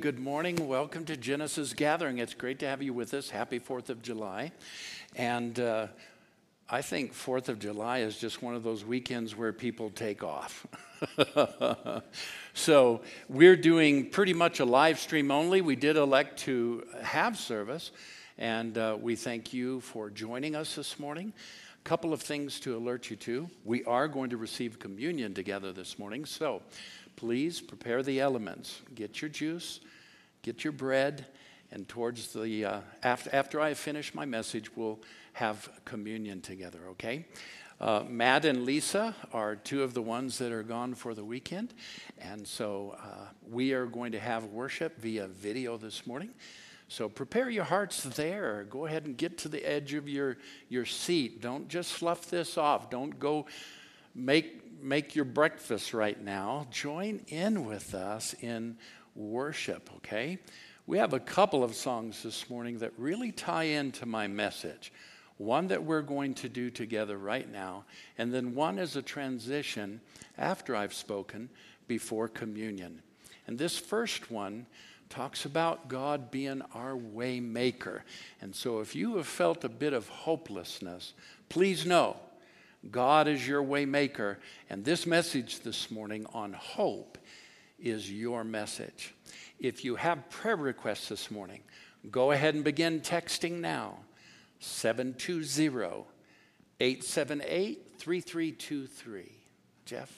Good morning. Welcome to Genesis Gathering. It's great to have you with us. Happy 4th of July. And uh, I think 4th of July is just one of those weekends where people take off. so we're doing pretty much a live stream only. We did elect to have service, and uh, we thank you for joining us this morning. A couple of things to alert you to. We are going to receive communion together this morning. So please prepare the elements. Get your juice, get your bread, and towards the uh, after after I finish my message, we'll have communion together. Okay. Uh, Matt and Lisa are two of the ones that are gone for the weekend. And so uh, we are going to have worship via video this morning. So prepare your hearts there. Go ahead and get to the edge of your, your seat. Don't just slough this off. Don't go make make your breakfast right now, join in with us in worship, okay? We have a couple of songs this morning that really tie into my message. One that we're going to do together right now, and then one is a transition after I've spoken before communion. And this first one talks about God being our way maker. And so if you have felt a bit of hopelessness, please know God is your waymaker, and this message this morning on hope is your message. If you have prayer requests this morning, go ahead and begin texting now 720 878 3323. Jeff?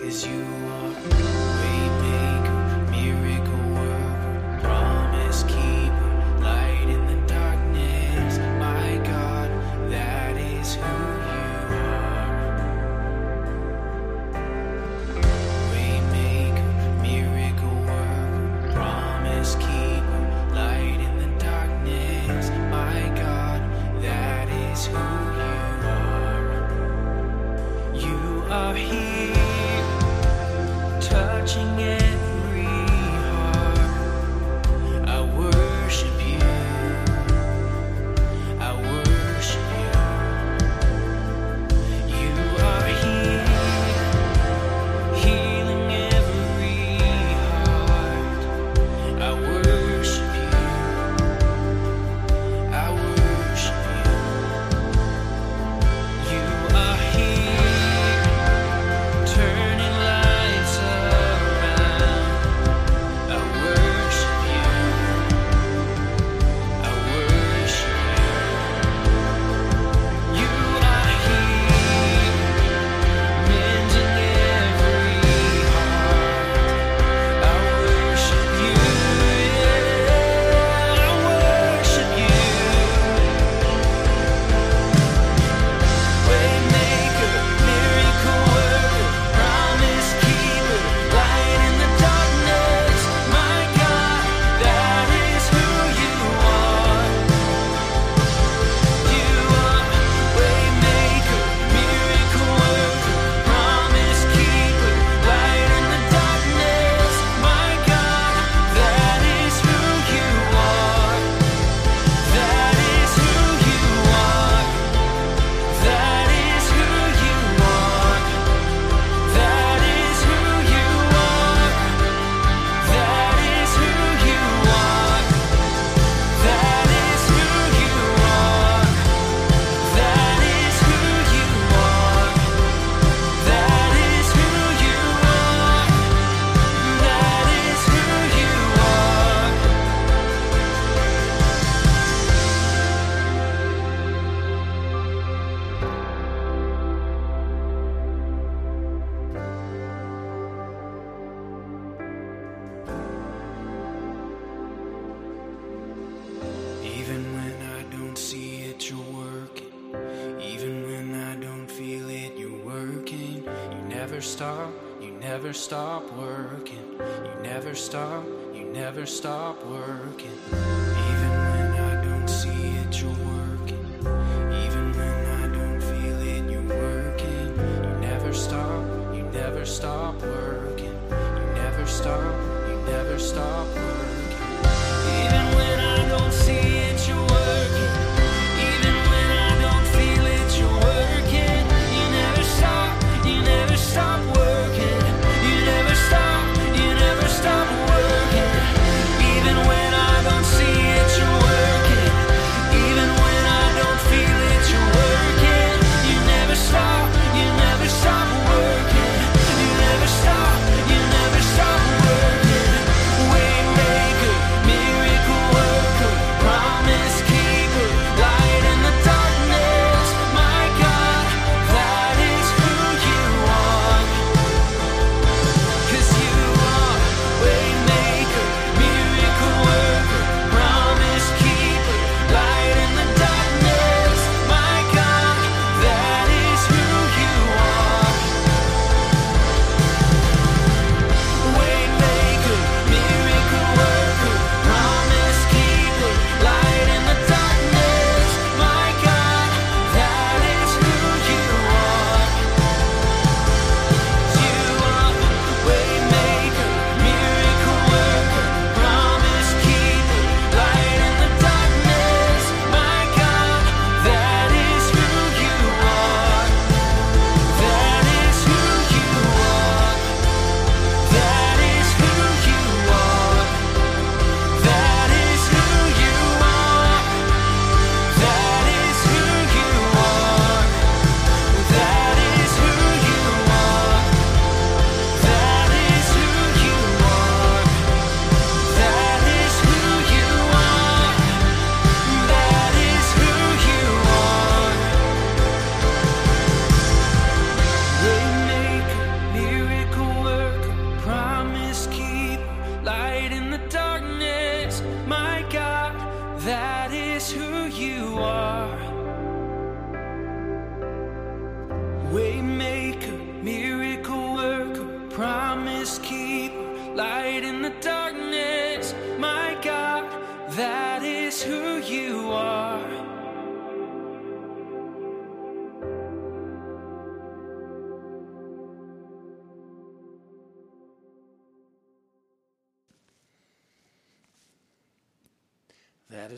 Cause you are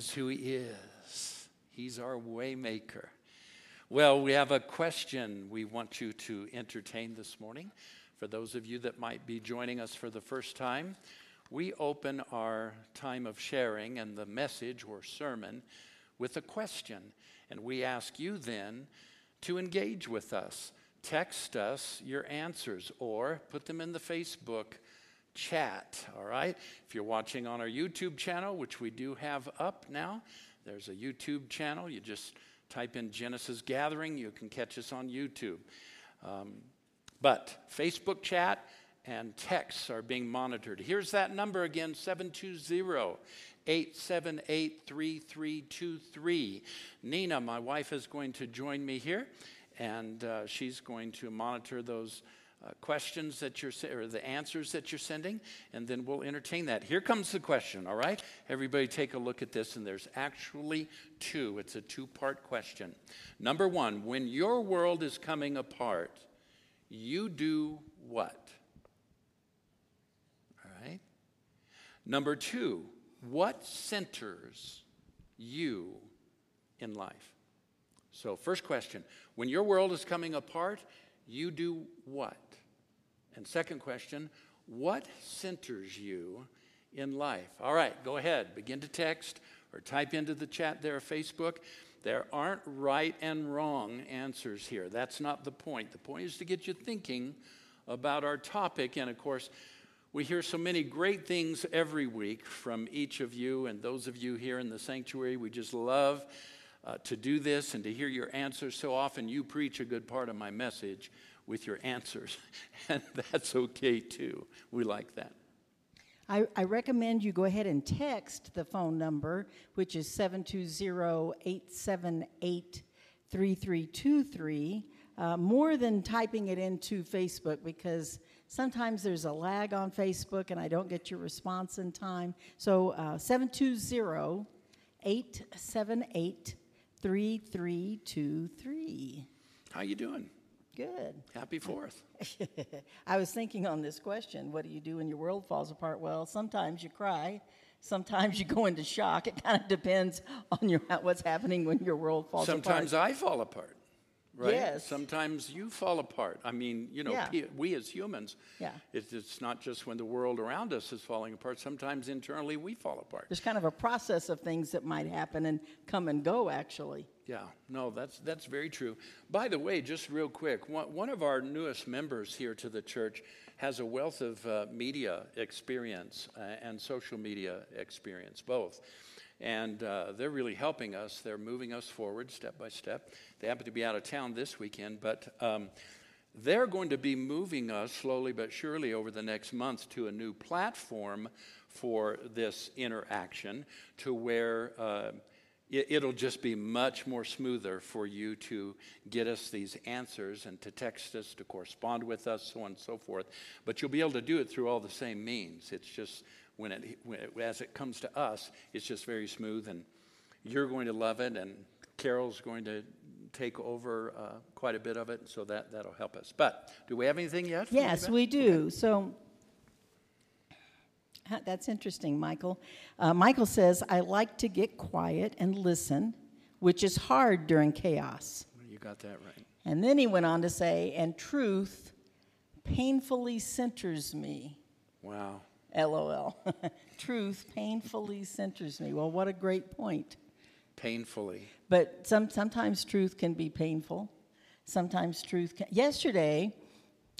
is who he is. He's our waymaker. Well, we have a question we want you to entertain this morning. For those of you that might be joining us for the first time, we open our time of sharing and the message or sermon with a question. And we ask you then to engage with us. Text us your answers or put them in the Facebook chat, all right? If you're watching on our YouTube channel, which we do have up now, there's a YouTube channel. You just type in Genesis Gathering, you can catch us on YouTube. Um, but Facebook chat and texts are being monitored. Here's that number again 720 878 3323. Nina, my wife, is going to join me here, and uh, she's going to monitor those. Uh, questions that you're or the answers that you're sending, and then we'll entertain that. Here comes the question, all right? Everybody take a look at this, and there's actually two. It's a two part question. Number one, when your world is coming apart, you do what? All right? Number two, what centers you in life? So, first question when your world is coming apart, you do what? And second question, what centers you in life? All right, go ahead. Begin to text or type into the chat there, Facebook. There aren't right and wrong answers here. That's not the point. The point is to get you thinking about our topic. And of course, we hear so many great things every week from each of you and those of you here in the sanctuary. We just love uh, to do this and to hear your answers. So often you preach a good part of my message with your answers, and that's okay too. We like that. I, I recommend you go ahead and text the phone number, which is 720 878 3323. uh, more than typing it into Facebook because sometimes there's a lag on Facebook and I don't get your response in time. So uh, 720 878 3323. How you doing? Good. Happy Fourth. I was thinking on this question what do you do when your world falls apart? Well, sometimes you cry, sometimes you go into shock. It kind of depends on your, what's happening when your world falls Sometimes apart. Sometimes I fall apart. Right? Yes. Sometimes you fall apart. I mean, you know, Yeah. pe- we as humans, Yeah. it's, it's not just when the world around us is falling apart. Sometimes internally we fall apart. There's kind of a process of things that might happen and come and go, actually. Yeah, no, that's that's very true. By the way, just real quick, one, one of our newest members here to the church has a wealth of uh, media experience uh, and social media experience, both. And uh, they're really helping us. They're moving us forward step by step. They happen to be out of town this weekend, but um, they're going to be moving us slowly but surely over the next month to a new platform for this interaction to where. Uh, it- it'll just be much more smoother for you to get us these answers and to text us, to correspond with us, so on and so forth. But you'll be able to do it through all the same means. It's just when it, when it as it comes to us, it's just very smooth, and you're going to love it, and Carol's going to take over uh, quite a bit of it, so that that'll help us. But do we have anything yet? Yes, we do. So that's interesting, Michael. Uh, Michael says, I like to get quiet and listen, which is hard during chaos. You got that right. And then he went on to say, and truth painfully centers me. Wow. LOL. truth painfully centers me. Well, what a great point. Painfully. But some, sometimes truth can be painful. Sometimes truth can. Yesterday,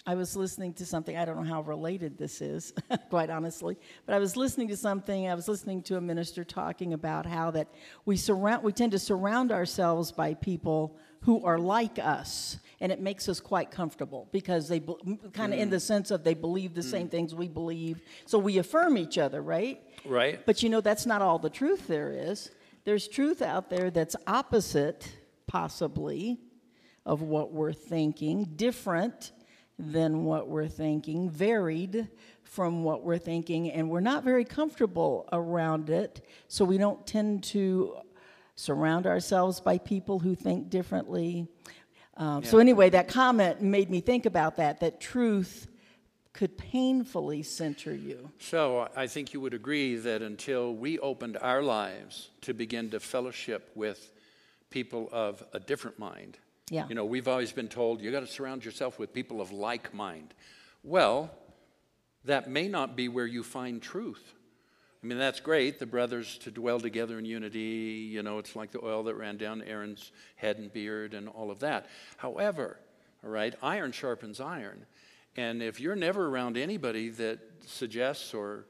I was listening to something. I don't know how related this is, quite honestly. But I was listening to something. I was listening to a minister talking about how that we surround. We tend to surround ourselves by people who are like us, and it makes us quite comfortable because they kind of in the mm. sense of they believe the same mm. things we believe. So we affirm each other, right? Right. But you know, that's not all the truth there is. There's truth out there that's opposite, possibly, of what we're thinking, different than what we're thinking, varied from what we're thinking, and we're not very comfortable around it, so we don't tend to surround ourselves by people who think differently. Um, So, anyway, that comment made me think about that, that truth could painfully center you. So I think you would agree that until we opened our lives to begin to fellowship with people of a different mind, Yeah. you know, we've always been told you got to surround yourself with people of like mind. Well, that may not be where you find truth. I mean, that's great, the brothers to dwell together in unity. You know, it's like the oil that ran down Aaron's head and beard and all of that. However, all right, iron sharpens iron. And if you're never around anybody that suggests or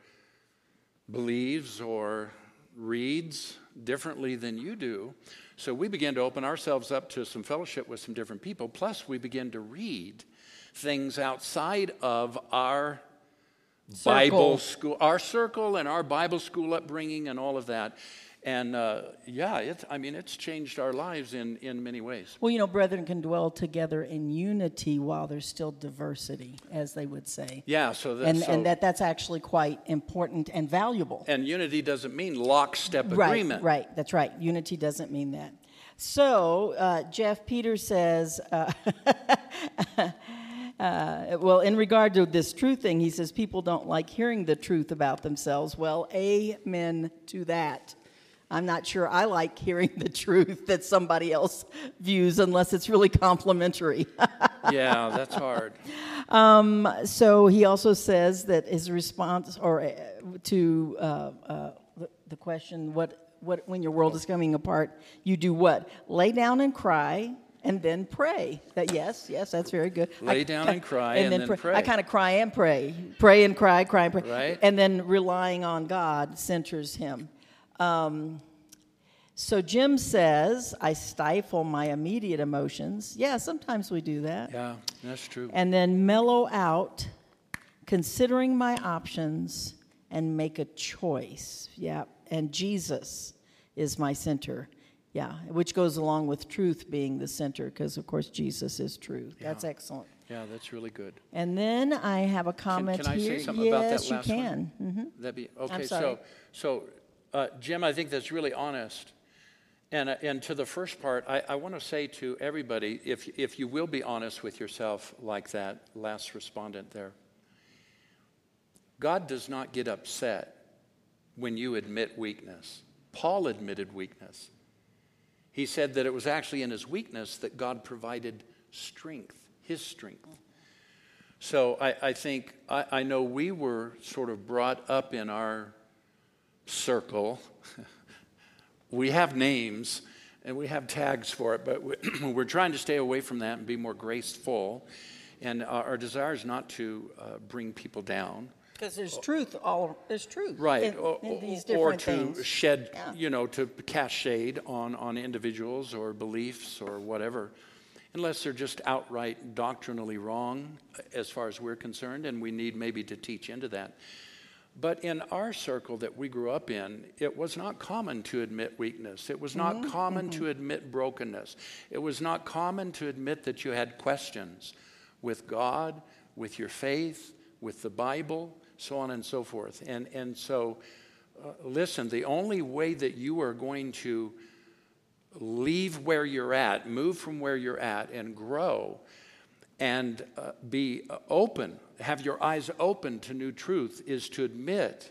believes or reads differently than you do, so we begin to open ourselves up to some fellowship with some different people. Plus, we begin to read things outside of our Bible school, our circle, and our Bible school upbringing, and all of that. And uh, yeah, it's, I mean, it's changed our lives in, in many ways. Well, you know, brethren can dwell together in unity while there's still diversity, as they would say. Yeah, so, that, And, so and that, that's actually quite important and valuable. and unity doesn't mean lockstep right, agreement. right, that's right. Unity doesn't mean that. So, uh, Jeff Peters says, uh, uh, well, in regard to this truth thing, he says people don't like hearing the truth about themselves. Well, amen to that. I'm not sure I like hearing the truth that somebody else views unless it's really complimentary. yeah, that's hard. so he also says that his response or uh, to uh, uh, the, the question what what when your world is coming apart you do what lay down and cry and then pray that yes yes that's very good Lay down and cry and then pray. i kind of cry and pray pray and cry cry and pray Right. and then relying on god centers him um, so jim says i stifle my immediate emotions yeah sometimes we do that Yeah, that's true. and then mellow out, considering my options, and make a choice. Yeah, and Jesus is my center. Yeah, which goes along with truth being the center, because of course Jesus is truth. That's excellent. Yeah, that's really good. And then I have a comment can I say here. something yes, about that you last one? can. hmm That'd be okay. So, so uh, Jim, I think that's really honest. And, uh, and to the first part, I, I want to say to everybody if, if you will be honest with yourself, like that last respondent there, God does not get upset when you admit weakness. Paul admitted weakness. He said that it was actually in his weakness that God provided strength, his strength. So I, I think, I, I know we were sort of brought up in our circle. we have names and we have tags for it, but we, we're trying to stay away from that and be more graceful. And our, our desire is not to uh, bring people down. Because there's truth all there's truth Right, in, or, in these or to things. shed, Yeah. you know, to cast shade on, on individuals or beliefs or whatever, unless they're just outright doctrinally wrong as far as we're concerned, and we need maybe to teach into that. But in our circle that we grew up in, it was not common to admit weakness. It was not Mm-hmm, common to admit brokenness. It was not common to admit that you had questions with God, with your faith, with the Bible, so on and so forth. And, and so, uh, listen, the only way that you are going to leave where you're at, move from where you're at, and grow and uh, be uh, open, have your eyes open to new truth, is to admit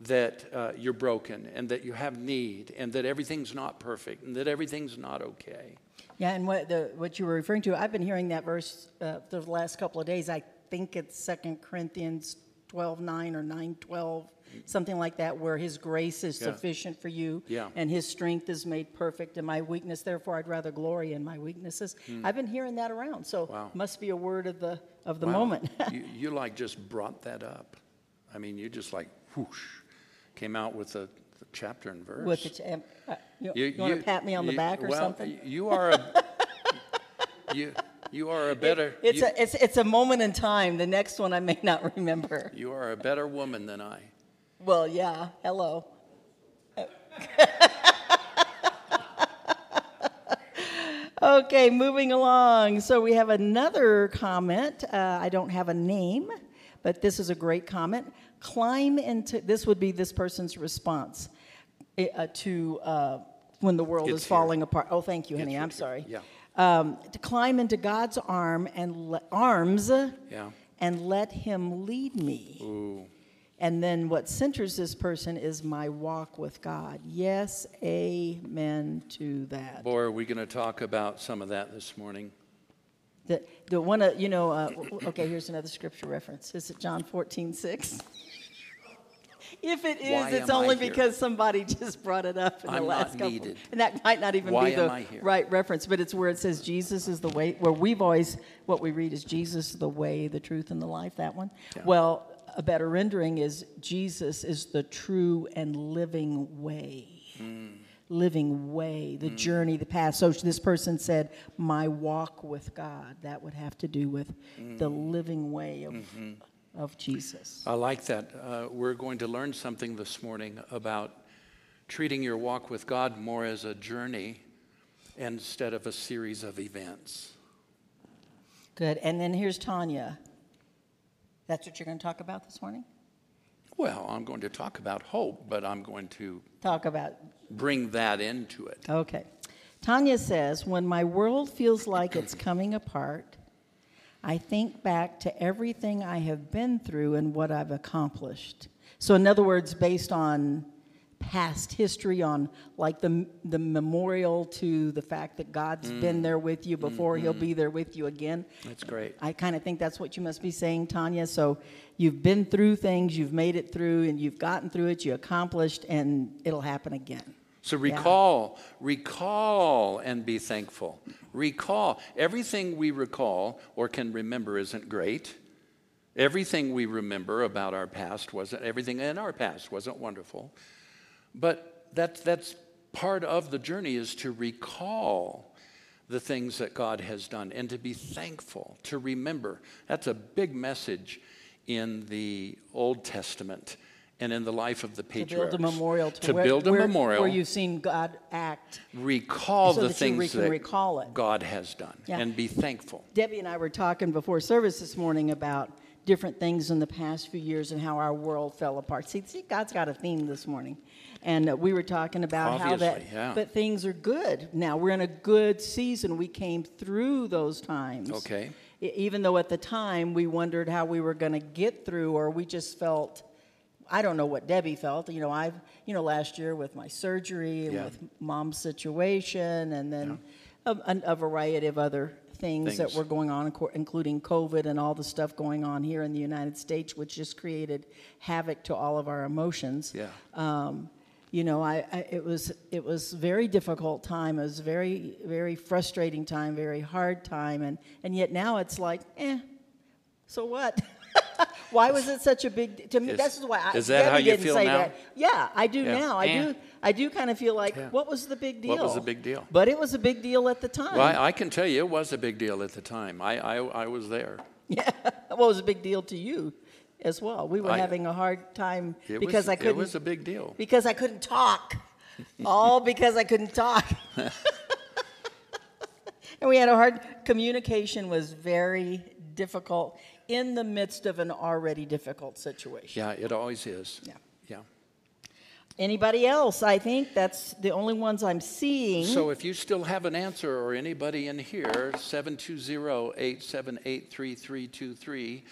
that uh, you're broken and that you have need and that everything's not perfect and that everything's not okay. Yeah, and what the what you were referring to, I've been hearing that verse uh, the last couple of days. I think it's Second Corinthians twelve nine or nine twelve, something like that, where His grace is Yeah. sufficient for you, Yeah. and His strength is made perfect in my weakness. Therefore, I'd rather glory in my weaknesses. I've been hearing that around, so Hmm. Wow. must be a word of the of the Wow. moment. you, you like just brought that up. I mean, you just like whoosh, came out with a, the chapter and verse. With the, ch- um, uh, you, you want to pat me on the back or well, something? You are a you you are a better It's you, a it's it's a moment in time. The next one I may not remember. you are a better woman than I. Well, yeah. Hello. okay, moving along. So we have another comment. Uh, I don't have a name, but this is a great comment. Climb into this would be this person's response eh, uh, to uh, when the world It's is here. falling apart. Oh, thank you, honey. right I'm here. sorry. Yeah. Um, to climb into God's arm and le- arms Yeah. and let Him lead me. Ooh. And then what centers this person is my walk with God. Yes, amen to that. Boy, are we going to talk about some of that this morning? The, the one, uh, you know, uh, okay, here's another scripture reference. Is it John 14, 6? If it is, Why it's only because somebody just brought it up in the I'm last not couple. needed. And that might not even Why be the am I here? right reference, but it's where it says Jesus is the way, where we've always, what we read is Jesus the way, the truth, and the life, that one. Yeah. Well, a better rendering is Jesus is the true and living way. Hmm. Living way, the journey, the path. So this person said, My walk with God. That would have to do with the Hmm. living way of, Mm-hmm. Of Jesus. I like that. Uh, we're going to learn something this morning about treating your walk with God more as a journey instead of a series of events. Good. And then here's Tanya. That's what you're going to talk about this morning? Well, I'm going to talk about hope, but I'm going to Talk about bring that into it. Okay. Tanya says, When my world feels like it's coming apart, I think back to everything I have been through and what I've accomplished. So, in other words, based on past history, on like the, the memorial to the fact that God's mm. been there with you before, He'll be mm-hmm. there with you again. That's great. I kind of think that's what you must be saying, Tanya. So you've been through things, you've made it through, and you've gotten through it, you accomplished, and it'll happen again. So recall, recall, and be thankful. Recall. Everything we recall or can remember isn't great. Everything we remember about our past wasn't, everything in our past wasn't wonderful. But that's, that's part of the journey is to recall the things that God has done and to be thankful, to remember. That's a big message in the Old Testament and in the life of the patriarchs. to build a memorial to, To where, build a where- memorial, where you've seen God act. recall so the that things that recall it. God has done Yeah. and be thankful. Debbie and I were talking before service this morning about different things in the past few years and how our world fell apart. See, see God's got a theme this morning. And uh, we were talking about how that yeah. but things are good. Now we're in a good season. We came through those times. Okay. Even though at the time we wondered how we were going to get through or we just felt I don't know what Debbie felt. You know, I've, you know, last year with my surgery and Yeah. with mom's situation and then a, a, a variety of other things, that were going on, including COVID and all the stuff going on here in the United States, which just created havoc to all of our emotions. Yeah. Um, you know, I, I it was it was very difficult time. It was very very frustrating time, very hard time, and and yet now it's like, eh, so what? why was it such a big to me? Is- that's why I, is that how you didn't feel say now? That. Yeah, I do Yeah. now. I Eh. do. I do kind of feel like, Yeah. what was the big deal? What was the big deal? But it was a big deal at the time. Well, I, I can tell you it was a big deal at the time. I, I, I was there. Yeah, well, it was a big deal to you as well. We were I- having a hard time because was, I couldn't. It was a big deal. because I couldn't talk. All because I couldn't talk. and we had a hard communication was very difficult in the midst of an already difficult situation. Yeah, it always is. Yeah. Yeah. Anybody else? I think that's the only ones I'm seeing. So if you still have an answer or anybody in here, 720-878-3323,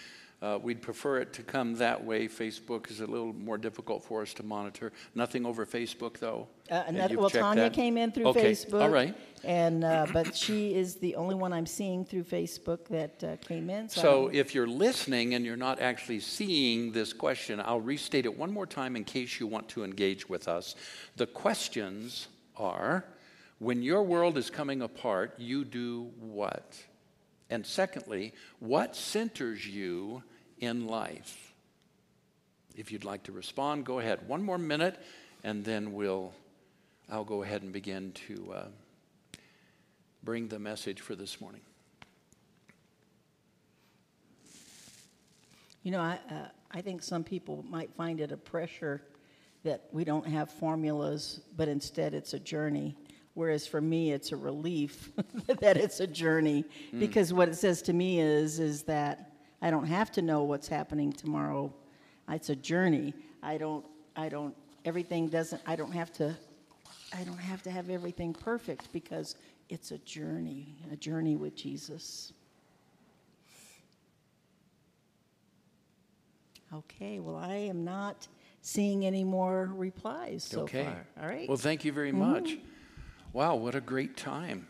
uh, we'd prefer it to come that way. Facebook is a little more difficult for us to monitor. Nothing over Facebook, though. Uh, another, well, Tanya that? came in through Okay, Facebook. All right. And uh, but she is the only one I'm seeing through Facebook that uh, came in. So, So if you're listening and you're not actually seeing this question, I'll restate it one more time in case you want to engage with us. The questions are when your world is coming apart, you do what? And secondly, what centers you in life? If you'd like to respond, go ahead. One more minute, and then we'll, I'll go ahead and begin to uh, bring the message for this morning. You know, I, uh, I think some people might find it a pressure that we don't have formulas, but instead it's a journey. Whereas for me, it's a relief that it's a journey because what it says to me is is that I don't have to know what's happening tomorrow. It's a journey. I don't. I don't. Everything doesn't. I don't have to. I don't have to have everything perfect because it's a journey. A journey with Jesus. Okay, well, I am not seeing any more replies so okay. far. All right. Well, thank you very mm-hmm. much. Wow, what a great time.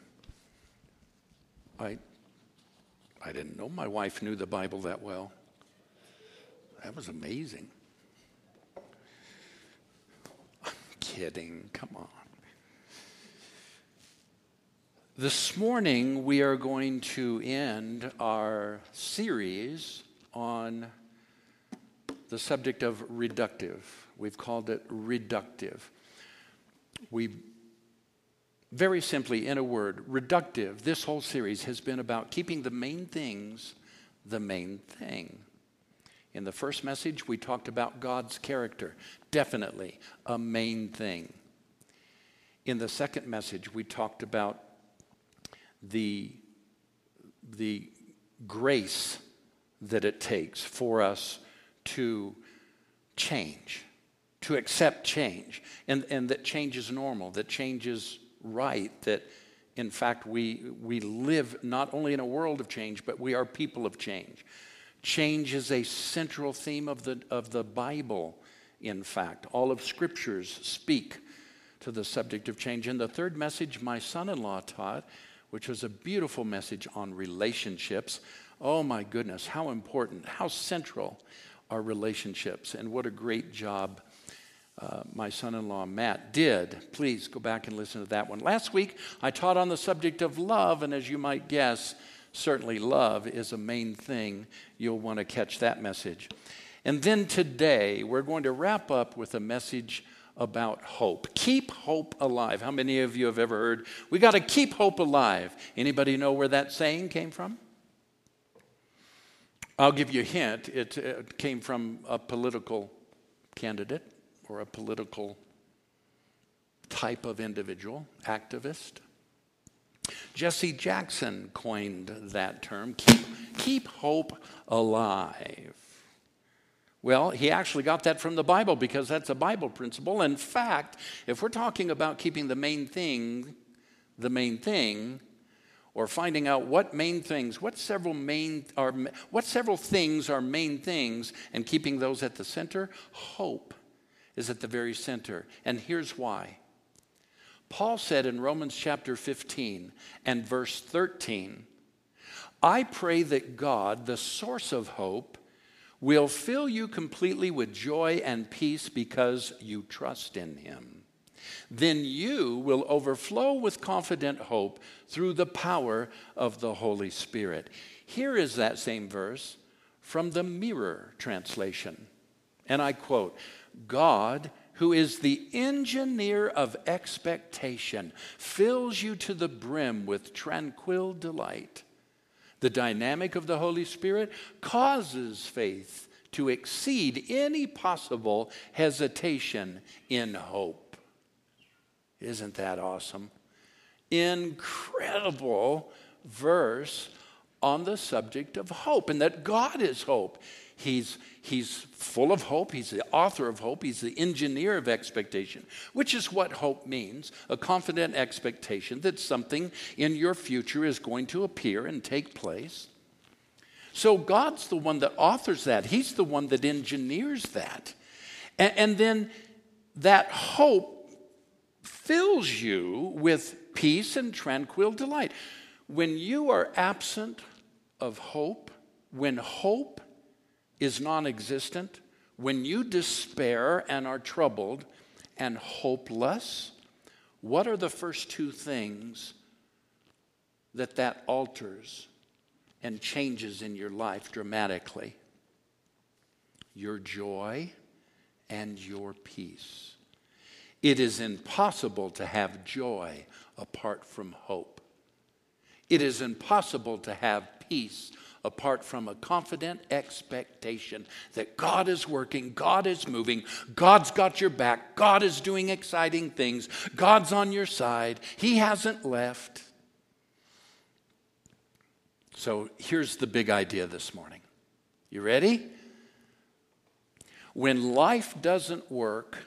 I I didn't know my wife knew the Bible that well. That was amazing. I'm kidding. Come on. This morning, we are going to end our series on the subject of reductive. We've called it reductive. We very simply, in a word, reductive, this whole series has been about keeping the main things the main thing. In the first message, we talked about God's character, definitely a main thing. In the second message, we talked about the, the grace that it takes for us to change, to accept change, and, and that change is normal, that change is right, that in fact we, we live not only in a world of change, but we are people of change. Change is a central theme of the, of the Bible, in fact. All of scriptures speak to the subject of change. And the third message, my son in law taught, which was a beautiful message on relationships. Oh my goodness, how important, how central are relationships, and what a great job uh, my son in law Matt did. Please go back and listen to that one. Last week, I taught on the subject of love, and as you might guess, certainly love is a main thing. You'll want to catch that message. And then today, we're going to wrap up with a message about hope. Keep hope alive. How many of you have ever heard we got to keep hope alive? Anybody know where that saying came from? I'll give you a hint. It, it came from a political candidate or a political type of individual, activist. Jesse Jackson coined that term keep, keep hope alive. Well, he actually got that from the Bible because that's a Bible principle. In fact, if we're talking about keeping the main thing, the main thing, or finding out what main things, what several main are what several things are main things and keeping those at the center, hope is at the very center. And here's why. Paul said in Romans chapter 15 and verse 13, I pray that God, the source of hope, will fill you completely with joy and peace because you trust in him. Then you will overflow with confident hope through the power of the Holy Spirit. Here is that same verse from the Mirror translation. And I quote God, who is the engineer of expectation, fills you to the brim with tranquil delight the dynamic of the Holy Spirit causes faith to exceed any possible hesitation in hope. Isn't that awesome? Incredible verse on the subject of hope and that God is hope. He's, he's full of hope. He's the author of hope. He's the engineer of expectation, which is what hope means a confident expectation that something in your future is going to appear and take place. So God's the one that authors that, He's the one that engineers that. And, and then that hope fills you with peace and tranquil delight. When you are absent of hope, when hope is non existent, when you despair and are troubled and hopeless, what are the first two things that that alters and changes in your life dramatically? Your joy and your peace. It is impossible to have joy apart from hope. It is impossible to have peace apart from a confident expectation that God is working, God is moving, God's got your back, God is doing exciting things, God's on your side, He hasn't left. So here's the big idea this morning. You ready? When life doesn't work,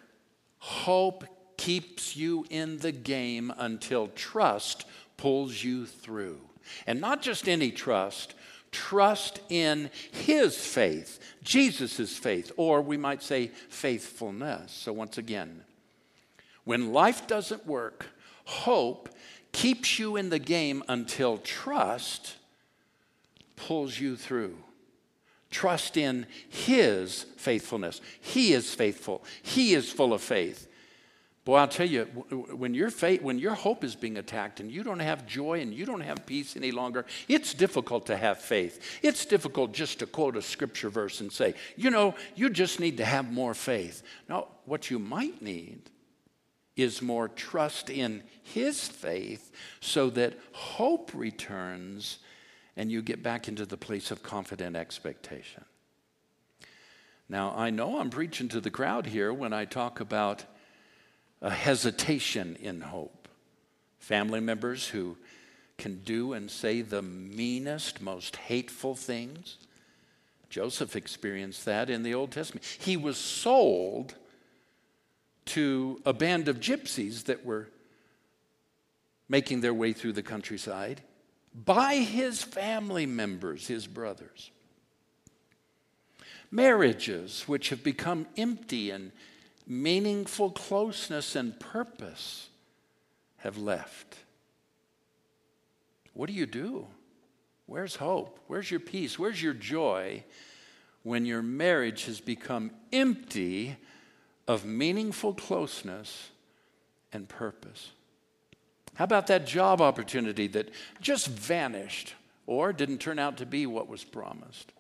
hope keeps you in the game until trust pulls you through. And not just any trust, trust in his faith, Jesus' faith, or we might say faithfulness. So, once again, when life doesn't work, hope keeps you in the game until trust pulls you through. Trust in His faithfulness. He is faithful, He is full of faith. Boy, I'll tell you, when your faith, when your hope is being attacked and you don't have joy and you don't have peace any longer, it's difficult to have faith. It's difficult just to quote a scripture verse and say, you know, you just need to have more faith. No, what you might need is more trust in His faith so that hope returns and you get back into the place of confident expectation. Now, I know I'm preaching to the crowd here when I talk about a hesitation in hope. Family members who can do and say the meanest, most hateful things. Joseph experienced that in the Old Testament. He was sold to a band of gypsies that were making their way through the countryside by his family members, his brothers. Marriages which have become empty and meaningful closeness and purpose have left. What do you do? Where's hope? Where's your peace? Where's your joy when your marriage has become empty of meaningful closeness and purpose? How about that job opportunity that just vanished or didn't turn out to be what was promised?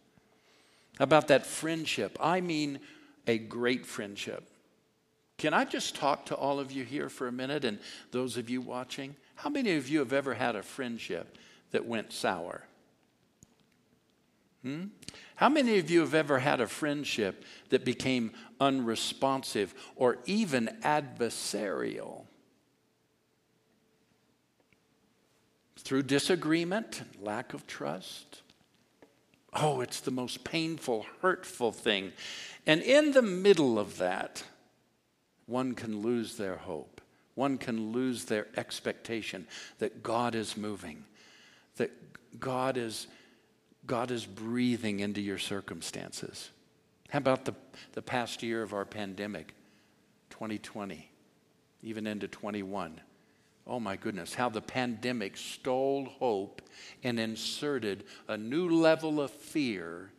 How about that friendship? I mean, a great friendship can I just talk to all of you here for a minute and those of you watching? How many of you have ever had a friendship that went sour? Hmm? How many of you have ever had a friendship that became unresponsive or even adversarial? Through disagreement, lack of trust. Oh, it's the most painful, hurtful thing. And in the middle of that, one can lose their hope. One can lose their expectation that God is moving, that God is, God is breathing into your circumstances. How about the, the past year of our pandemic, 2020, even into 21? Oh my goodness, how the pandemic stole hope and inserted a new level of fear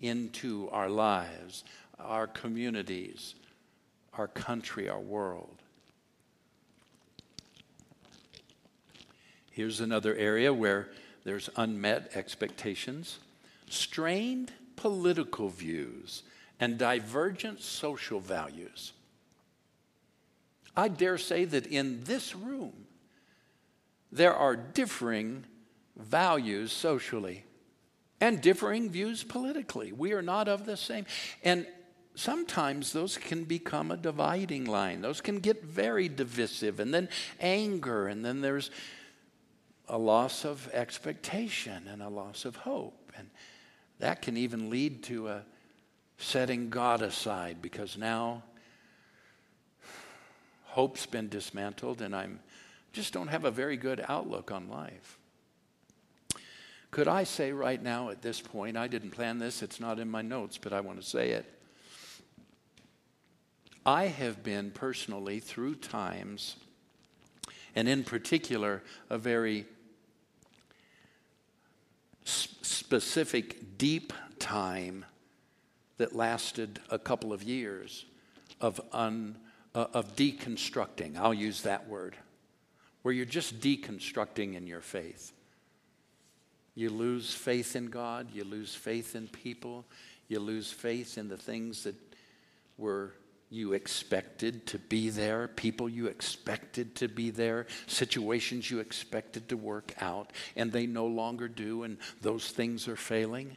into our lives, our communities, our country, our world. Here's another area where there's unmet expectations, strained political views, and divergent social values. I dare say that in this room, there are differing values socially and differing views politically. We are not of the same. And sometimes those can become a dividing line. Those can get very divisive, and then anger, and then there's a loss of expectation and a loss of hope. And that can even lead to a setting God aside because now hope's been dismantled and I'm just don't have a very good outlook on life. Could I say right now at this point, I didn't plan this, it's not in my notes, but I want to say it. I have been personally through times, and in particular, a very specific, deep time that lasted a couple of years of, un, uh, of deconstructing. I'll use that word, where you're just deconstructing in your faith. You lose faith in God, you lose faith in people, you lose faith in the things that were you expected to be there, people you expected to be there, situations you expected to work out, and they no longer do, and those things are failing.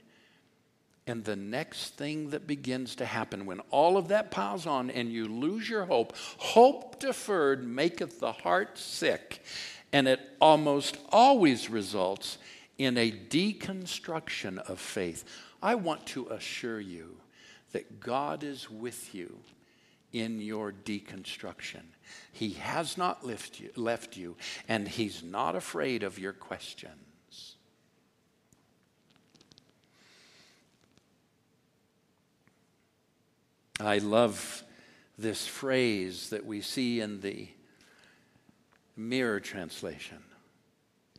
And the next thing that begins to happen when all of that piles on and you lose your hope, hope deferred maketh the heart sick. And it almost always results in a deconstruction of faith. I want to assure you that God is with you in your deconstruction. He has not left you, left you, and He's not afraid of your questions. I love this phrase that we see in the mirror translation.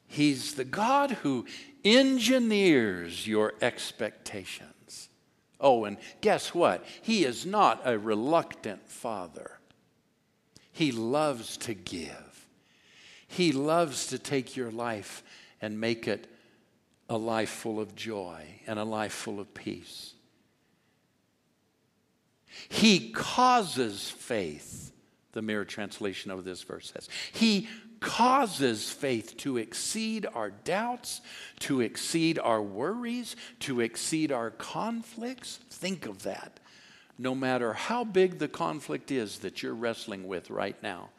He's the God who engineers your expectations. Oh, and guess what? He is not a reluctant father. He loves to give. He loves to take your life and make it a life full of joy and a life full of peace. He causes faith, the mirror translation of this verse says. He causes faith to exceed our doubts, to exceed our worries, to exceed our conflicts. Think of that. No matter how big the conflict is that you're wrestling with right now,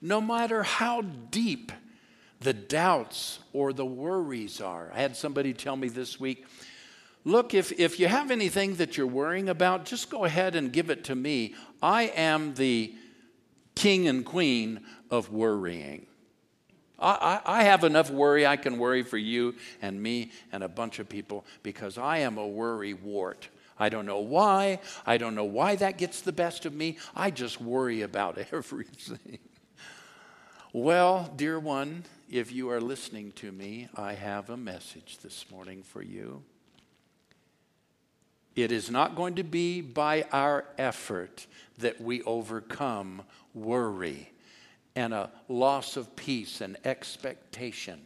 no matter how deep the doubts or the worries are. I had somebody tell me this week look, if, if you have anything that you're worrying about, just go ahead and give it to me. I am the king and queen of worrying. I, I, have enough worry I can worry for you and me and a bunch of people because I am a worry wart. I don't know why. I don't know why that gets the best of me. I just worry about everything. well, dear one, if you are listening to me, I have a message this morning for you. It is not going to be by our effort that we overcome worry and a loss of peace and expectation.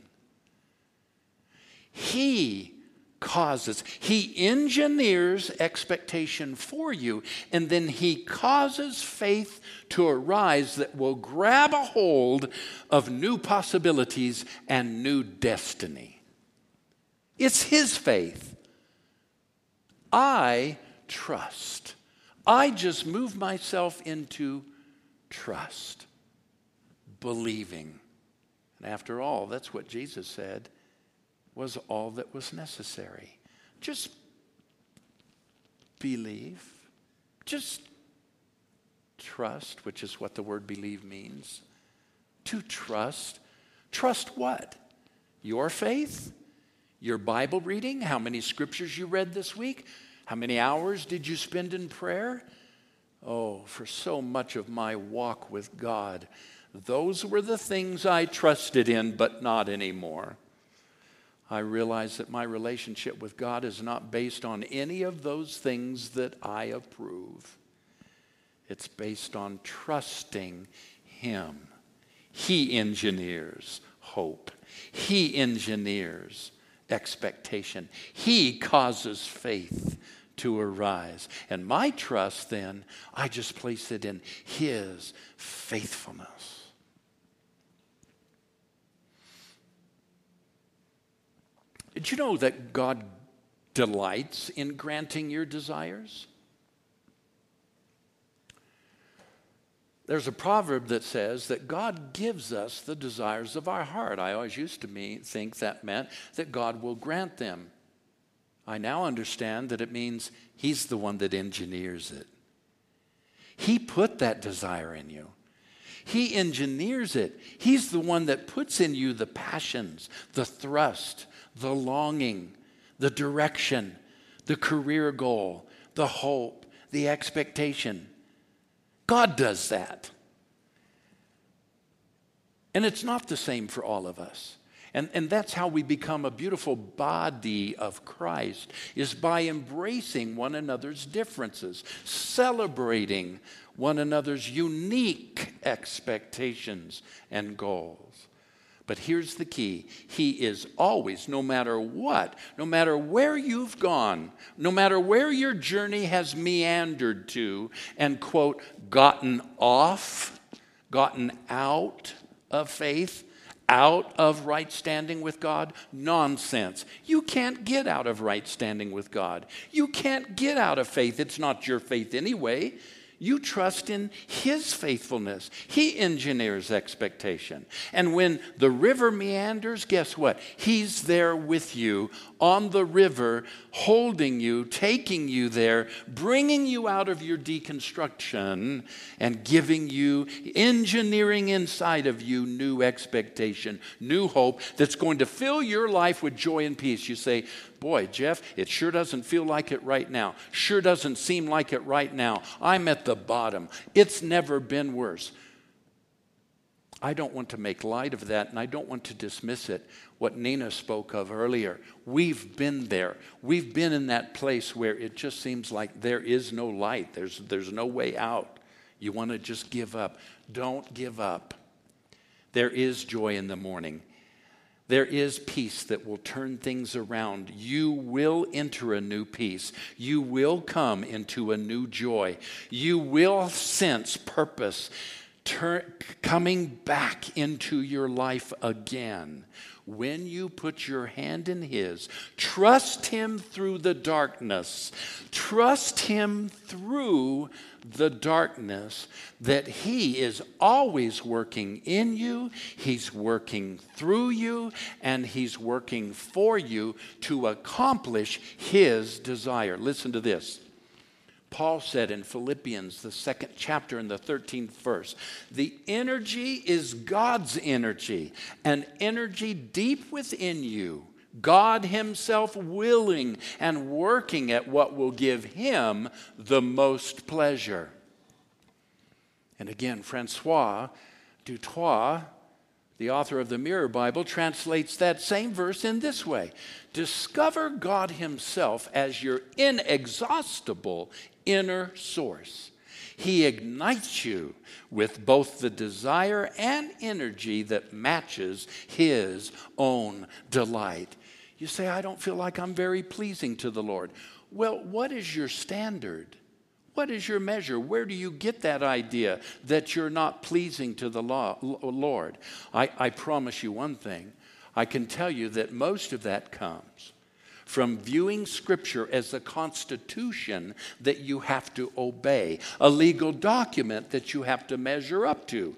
He causes, He engineers expectation for you, and then He causes faith to arise that will grab a hold of new possibilities and new destiny. It's His faith. I trust. I just move myself into trust, believing. And after all, that's what Jesus said was all that was necessary. Just believe. Just trust, which is what the word believe means. To trust. Trust what? Your faith? Your Bible reading? How many scriptures you read this week? How many hours did you spend in prayer? Oh, for so much of my walk with God, those were the things I trusted in, but not anymore. I realize that my relationship with God is not based on any of those things that I approve. It's based on trusting Him. He engineers hope, He engineers expectation, He causes faith to arise. And my trust, then, I just place it in His faithfulness. Did you know that God delights in granting your desires? There's a proverb that says that God gives us the desires of our heart. I always used to me think that meant that God will grant them. I now understand that it means He's the one that engineers it. He put that desire in you. He engineers it. He's the one that puts in you the passions, the thrust, the longing, the direction, the career goal, the hope, the expectation. God does that. And it's not the same for all of us. And, and that's how we become a beautiful body of Christ, is by embracing one another's differences, celebrating one another's unique expectations and goals. But here's the key He is always, no matter what, no matter where you've gone, no matter where your journey has meandered to, and quote, gotten off, gotten out of faith, out of right standing with God? Nonsense. You can't get out of right standing with God. You can't get out of faith. It's not your faith anyway. You trust in His faithfulness. He engineers expectation. And when the river meanders, guess what? He's there with you on the river, holding you, taking you there, bringing you out of your deconstruction, and giving you, engineering inside of you new expectation, new hope that's going to fill your life with joy and peace. You say, Boy, Jeff, it sure doesn't feel like it right now. Sure doesn't seem like it right now. I'm at the bottom. It's never been worse. I don't want to make light of that and I don't want to dismiss it. What Nina spoke of earlier, we've been there. We've been in that place where it just seems like there is no light, there's, there's no way out. You want to just give up. Don't give up. There is joy in the morning. There is peace that will turn things around. You will enter a new peace. You will come into a new joy. You will sense purpose turn, coming back into your life again. When you put your hand in His, trust Him through the darkness. Trust Him through the darkness that He is always working in you, He's working through you, and He's working for you to accomplish His desire. Listen to this. Paul said in Philippians, the second chapter in the 13th verse, the energy is God's energy, an energy deep within you God Himself willing and working at what will give Him the most pleasure. And again, Francois du Toit, the author of the Mirror Bible, translates that same verse in this way Discover God Himself as your inexhaustible inner source. He ignites you with both the desire and energy that matches His own delight. You say, I don't feel like I'm very pleasing to the Lord. Well, what is your standard? What is your measure? Where do you get that idea that you're not pleasing to the Lord? I, I promise you one thing. I can tell you that most of that comes from viewing Scripture as a constitution that you have to obey, a legal document that you have to measure up to.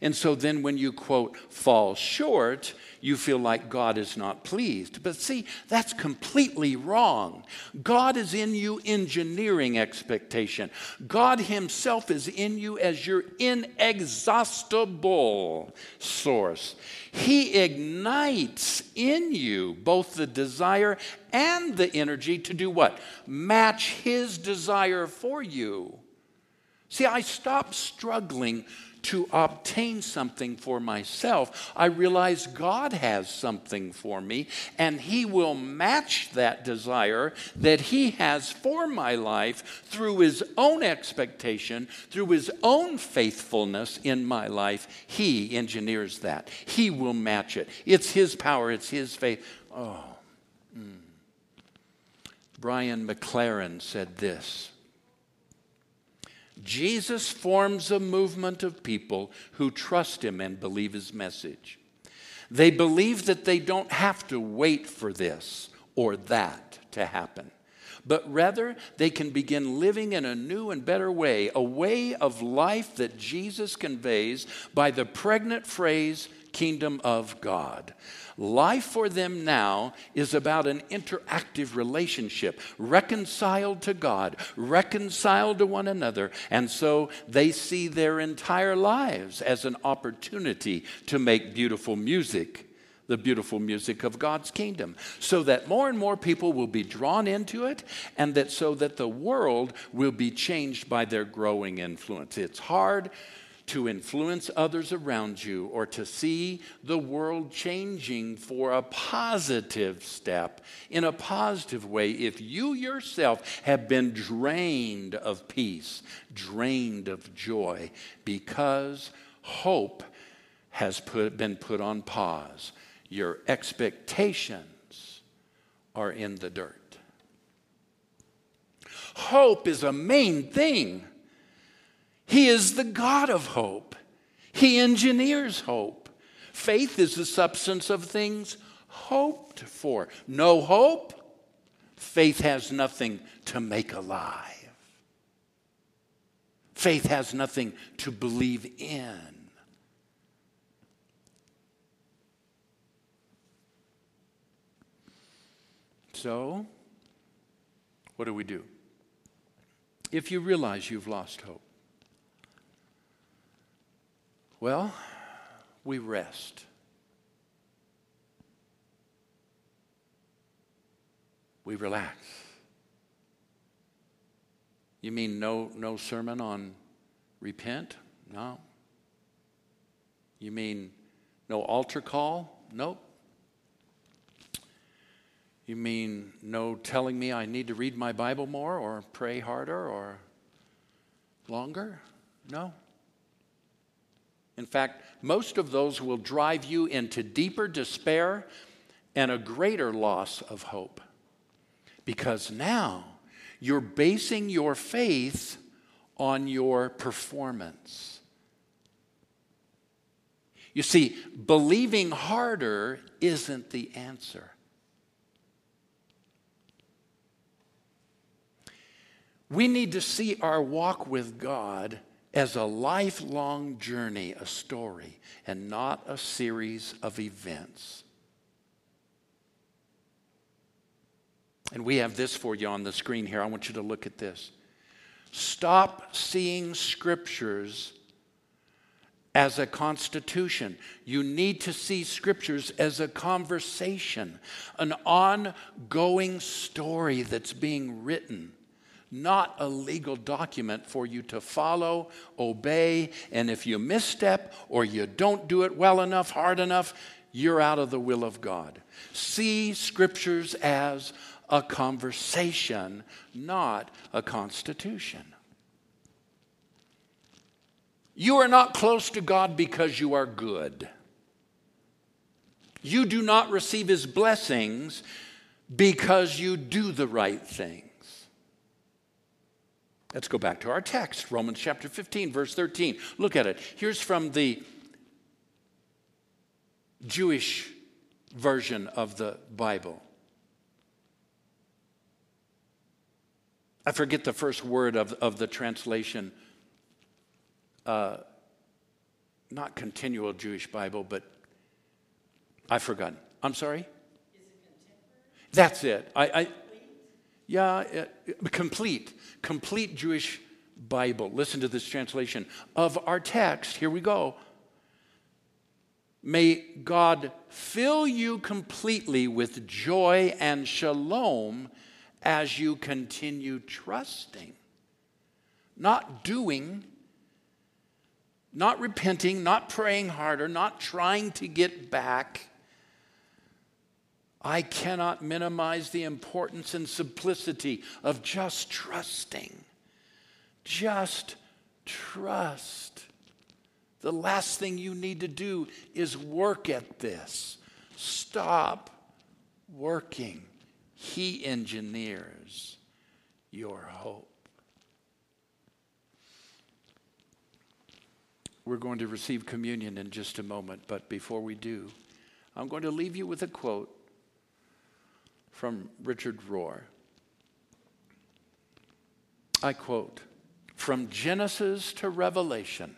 And so then when you quote, fall short, you feel like God is not pleased. But see, that's completely wrong. God is in you engineering expectation, God Himself is in you as your inexhaustible source. He ignites in you both the desire and the energy to do what? Match His desire for you. See, I stopped struggling to obtain something for myself, I realize God has something for me, and He will match that desire that He has for my life through His own expectation, through His own faithfulness in my life. He engineers that, He will match it. It's His power, it's His faith. Oh. Mm. Brian McLaren said this. Jesus forms a movement of people who trust him and believe his message. They believe that they don't have to wait for this or that to happen, but rather they can begin living in a new and better way, a way of life that Jesus conveys by the pregnant phrase, kingdom of God. Life for them now is about an interactive relationship, reconciled to God, reconciled to one another. And so they see their entire lives as an opportunity to make beautiful music the beautiful music of God's kingdom so that more and more people will be drawn into it and that so that the world will be changed by their growing influence. It's hard to influence others around you or to see the world changing for a positive step in a positive way if you yourself have been drained of peace, drained of joy, because hope has put, been put on pause. Your expectations are in the dirt. Hope is a main thing he is the God of hope. He engineers hope. Faith is the substance of things hoped for. No hope, faith has nothing to make alive. Faith has nothing to believe in. So, what do we do? If you realize you've lost hope, well, we rest. We relax. You mean no, no sermon on repent? No. You mean no altar call? Nope. You mean no telling me I need to read my Bible more or pray harder or longer? No. In fact, most of those will drive you into deeper despair and a greater loss of hope. Because now you're basing your faith on your performance. You see, believing harder isn't the answer. We need to see our walk with God as a lifelong journey, a story, and not a series of events. And we have this for you on the screen here. I want you to look at this. Stop seeing scriptures as a constitution. You need to see scriptures as a conversation, an ongoing story that's being written not a legal document for you to follow, obey, and if you misstep or you don't do it well enough, hard enough, you're out of the will of God. See scriptures as a conversation, not a constitution. You are not close to God because you are good. You do not receive his blessings because you do the right thing. Let's go back to our text, Romans chapter 15, verse 13. Look at it. Here's from the Jewish version of the Bible. I forget the first word of, of the translation. Uh, not continual Jewish Bible, but I've forgotten. I'm sorry? That's it. I, I yeah, it, complete, complete Jewish Bible. Listen to this translation of our text. Here we go. May God fill you completely with joy and shalom as you continue trusting, not doing, not repenting, not praying harder, not trying to get back. I cannot minimize the importance and simplicity of just trusting. Just trust. The last thing you need to do is work at this. Stop working. He engineers your hope. We're going to receive communion in just a moment, but before we do, I'm going to leave you with a quote from Richard Rohr. I quote From Genesis to Revelation,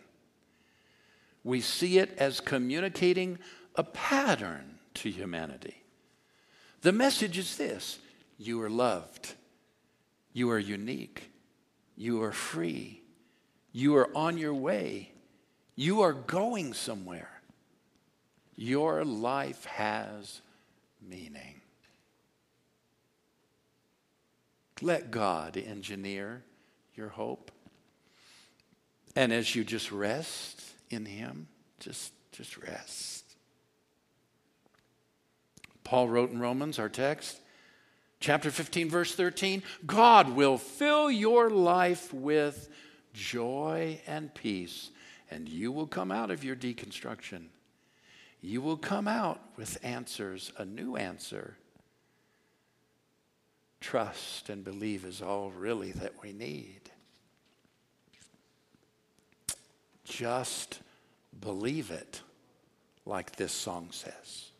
we see it as communicating a pattern to humanity. The message is this you are loved, you are unique, you are free, you are on your way, you are going somewhere. Your life has meaning. Let God engineer your hope. And as you just rest in Him, just, just rest. Paul wrote in Romans, our text, chapter 15, verse 13 God will fill your life with joy and peace, and you will come out of your deconstruction. You will come out with answers, a new answer. Trust and believe is all really that we need. Just believe it, like this song says.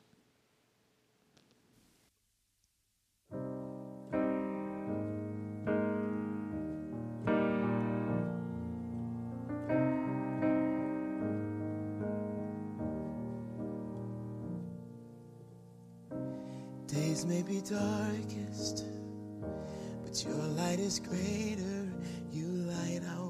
Days may be darkest, but your light is greater. You light our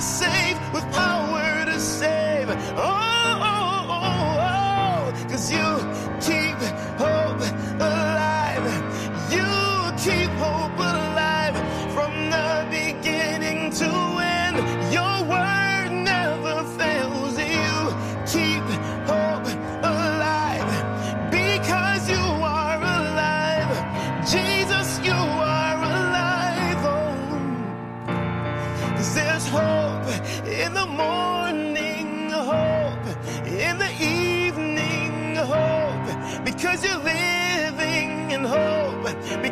power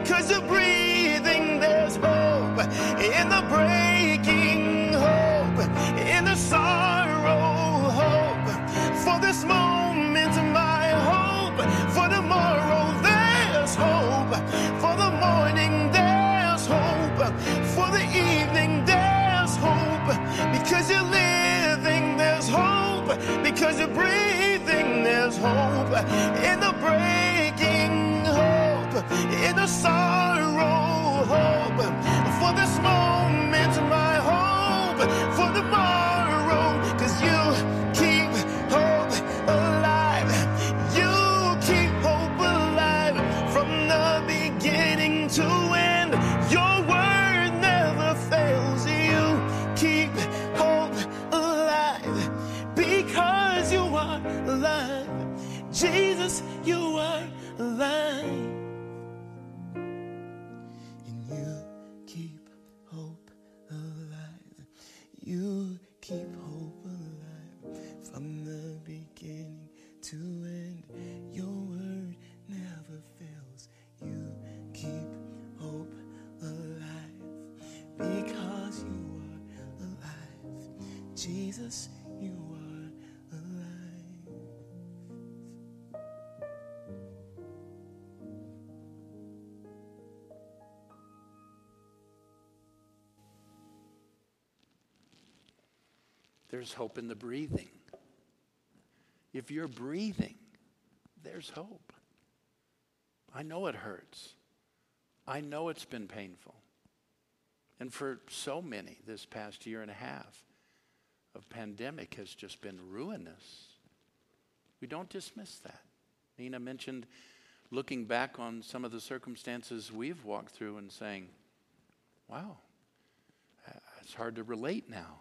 because you're breathing, there's hope in the breaking, hope in the sorrow, hope. For this moment, my hope for tomorrow, there's hope. For the morning, there's hope. For the evening, there's hope. Because you're living, there's hope. Because you're breathing, there's hope. In the breaking, in the sorrow, hope for this moment. To end. Your word never fails. You keep hope alive because you are alive. Jesus, you are alive. There's hope in the breathing. If you're breathing, there's hope. I know it hurts. I know it's been painful. And for so many, this past year and a half of pandemic has just been ruinous. We don't dismiss that. Nina mentioned looking back on some of the circumstances we've walked through and saying, wow, it's hard to relate now.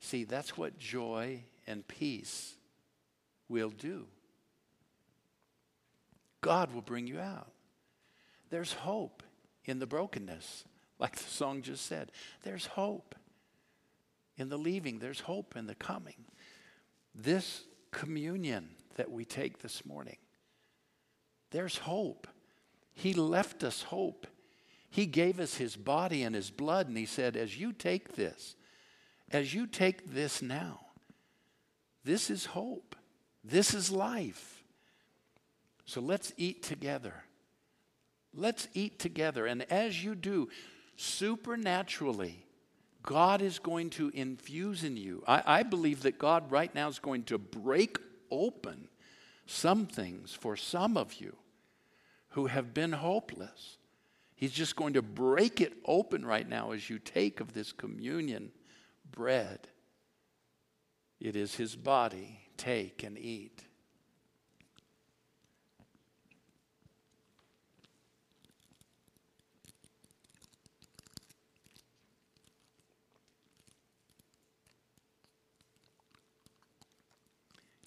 See, that's what joy and peace will do. God will bring you out. There's hope in the brokenness, like the song just said. There's hope in the leaving, there's hope in the coming. This communion that we take this morning, there's hope. He left us hope. He gave us his body and his blood, and he said, As you take this, as you take this now, this is hope. This is life. So let's eat together. Let's eat together. And as you do, supernaturally, God is going to infuse in you. I, I, believe that God right now is going to break open some things for some of you who have been hopeless. He's just going to break it open right now as you take of this communion bread. It is his body. Take and eat.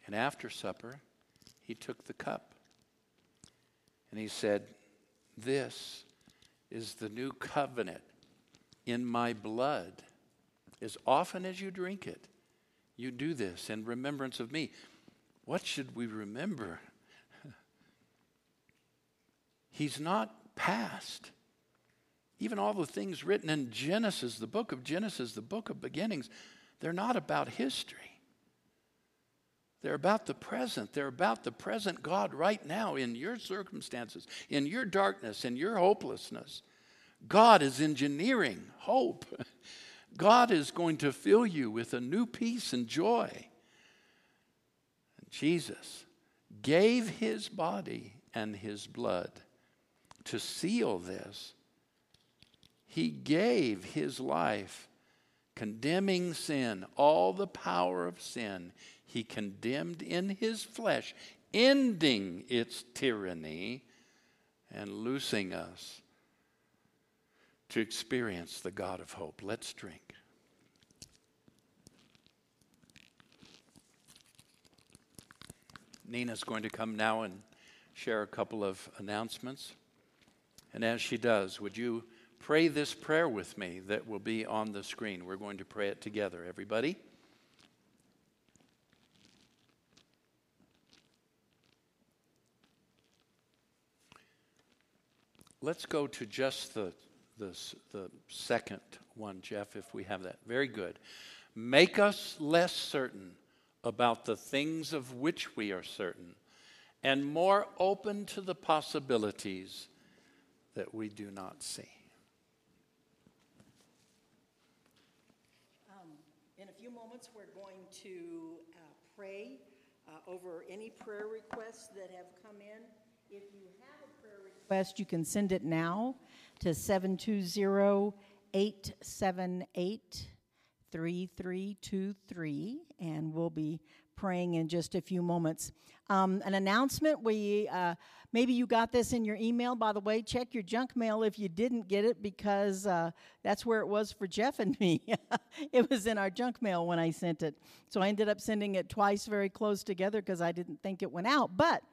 And after supper, he took the cup and he said, This is the new covenant in my blood. As often as you drink it, you do this in remembrance of me. What should we remember? He's not past. Even all the things written in Genesis, the book of Genesis, the book of beginnings, they're not about history. They're about the present. They're about the present God right now in your circumstances, in your darkness, in your hopelessness. God is engineering hope. God is going to fill you with a new peace and joy. And Jesus gave his body and his blood to seal this. He gave his life, condemning sin, all the power of sin. He condemned in his flesh, ending its tyranny and loosing us to experience the God of hope. Let's drink. Nina's going to come now and share a couple of announcements. And as she does, would you pray this prayer with me that will be on the screen? We're going to pray it together. Everybody? Let's go to just the the, the second one, Jeff, if we have that. Very good. Make us less certain about the things of which we are certain and more open to the possibilities that we do not see. Um, in a few moments, we're going to uh, pray uh, over any prayer requests that have come in. If you have request, you can send it now to 720 878 3323, and we'll be praying in just a few moments. Um, an announcement we uh, maybe you got this in your email by the way check your junk mail if you didn't get it because uh, that's where it was for jeff and me. It was in our junk mail when i sent it. So i ended up sending it twice very close together because i didn't think it went out. But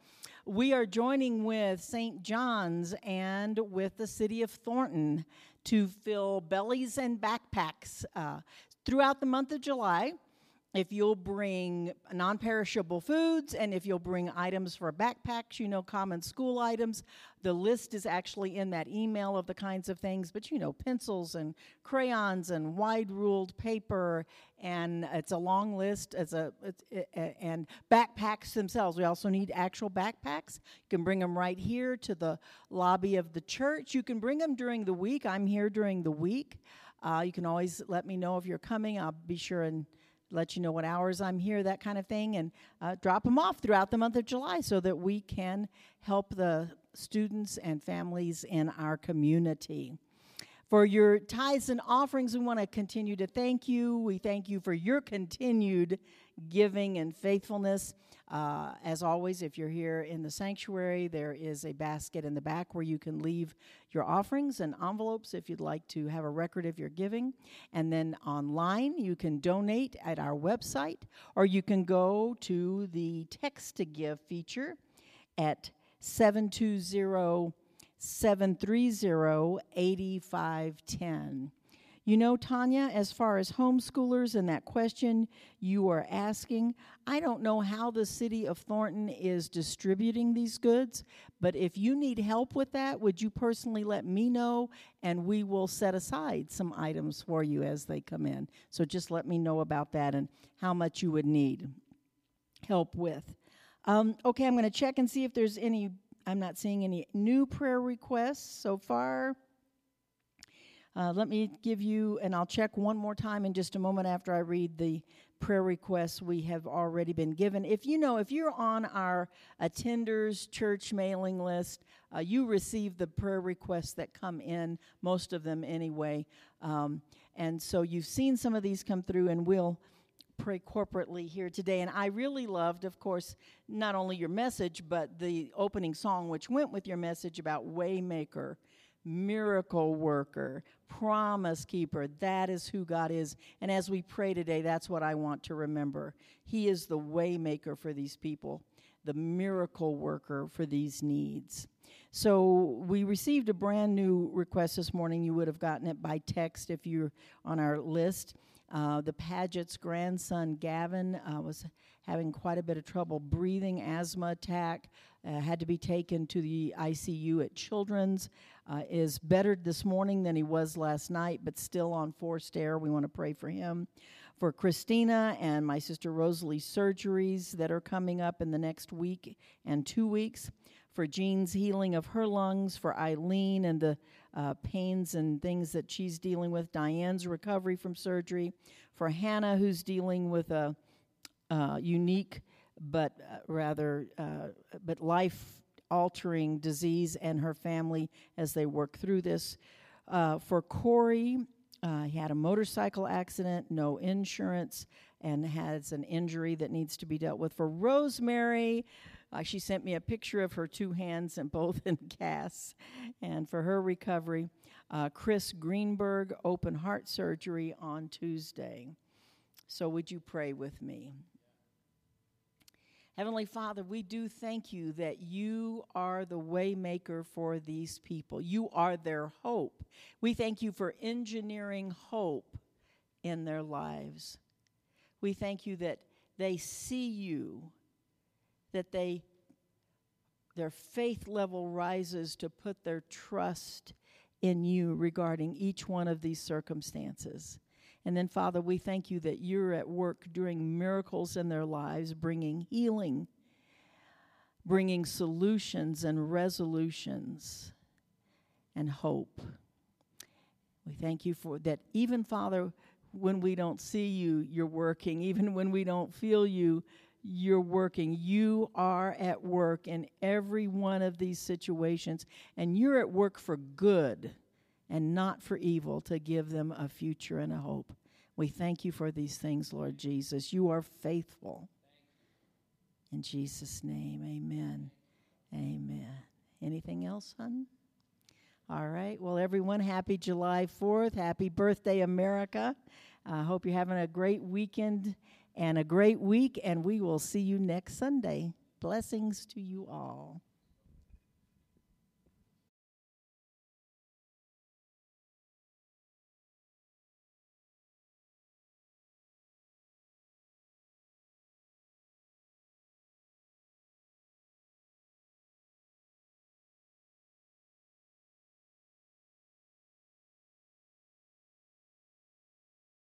we are joining with st john's and with the city of thornton to fill bellies and backpacks uh, throughout the month of july if you'll bring non perishable foods and if you'll bring items for backpacks, you know, common school items. The list is actually in that email of the kinds of things, but you know, pencils and crayons and wide ruled paper, and it's a long list as a, it, and backpacks themselves. We also need actual backpacks. You can bring them right here to the lobby of the church. You can bring them during the week. I'm here during the week. Uh, you can always let me know if you're coming. I'll be sure and let you know what hours I'm here, that kind of thing, and uh, drop them off throughout the month of July so that we can help the students and families in our community. For your tithes and offerings, we want to continue to thank you. We thank you for your continued giving and faithfulness. Uh, as always, if you're here in the sanctuary, there is a basket in the back where you can leave your offerings and envelopes if you'd like to have a record of your giving. And then online, you can donate at our website, or you can go to the text to give feature at 720 730 8510. You know, Tanya, as far as homeschoolers and that question you are asking, I don't know how the city of Thornton is distributing these goods, but if you need help with that, would you personally let me know and we will set aside some items for you as they come in. So just let me know about that and how much you would need help with. Um, okay, I'm going to check and see if there's any, I'm not seeing any new prayer requests so far. Uh, let me give you, and I'll check one more time in just a moment after I read the prayer requests we have already been given. If you know, if you're on our attenders church mailing list, uh, you receive the prayer requests that come in, most of them anyway. Um, and so you've seen some of these come through, and we'll pray corporately here today. And I really loved, of course, not only your message, but the opening song, which went with your message about Waymaker miracle worker, promise keeper. That is who God is. And as we pray today, that's what I want to remember. He is the waymaker for these people, the miracle worker for these needs. So we received a brand new request this morning. You would have gotten it by text if you're on our list. Uh, the Paget's grandson, Gavin, uh, was having quite a bit of trouble breathing, asthma attack, uh, had to be taken to the ICU at Children's. Uh, is better this morning than he was last night, but still on forced air. We want to pray for him. For Christina and my sister Rosalie's surgeries that are coming up in the next week and two weeks. For Jean's healing of her lungs. For Eileen and the uh, pains and things that she's dealing with. Diane's recovery from surgery. For Hannah, who's dealing with a uh, unique but uh, rather uh, but life altering disease and her family as they work through this. Uh, for Corey, uh, he had a motorcycle accident, no insurance, and has an injury that needs to be dealt with. For Rosemary, uh, she sent me a picture of her two hands and both in casts. And for her recovery, uh, Chris Greenberg, open heart surgery on Tuesday. So, would you pray with me? Heavenly Father, we do thank you that you are the waymaker for these people. You are their hope. We thank you for engineering hope in their lives. We thank you that they see you, that they their faith level rises to put their trust in you regarding each one of these circumstances. And then, Father, we thank you that you're at work doing miracles in their lives, bringing healing, bringing solutions and resolutions and hope. We thank you for that, even, Father, when we don't see you, you're working. Even when we don't feel you, you're working. You are at work in every one of these situations, and you're at work for good and not for evil, to give them a future and a hope. We thank you for these things, Lord Jesus. You are faithful. In Jesus' name, amen. Amen. Anything else, hon? All right. Well, everyone, happy July 4th. Happy birthday, America. I hope you're having a great weekend and a great week, and we will see you next Sunday. Blessings to you all.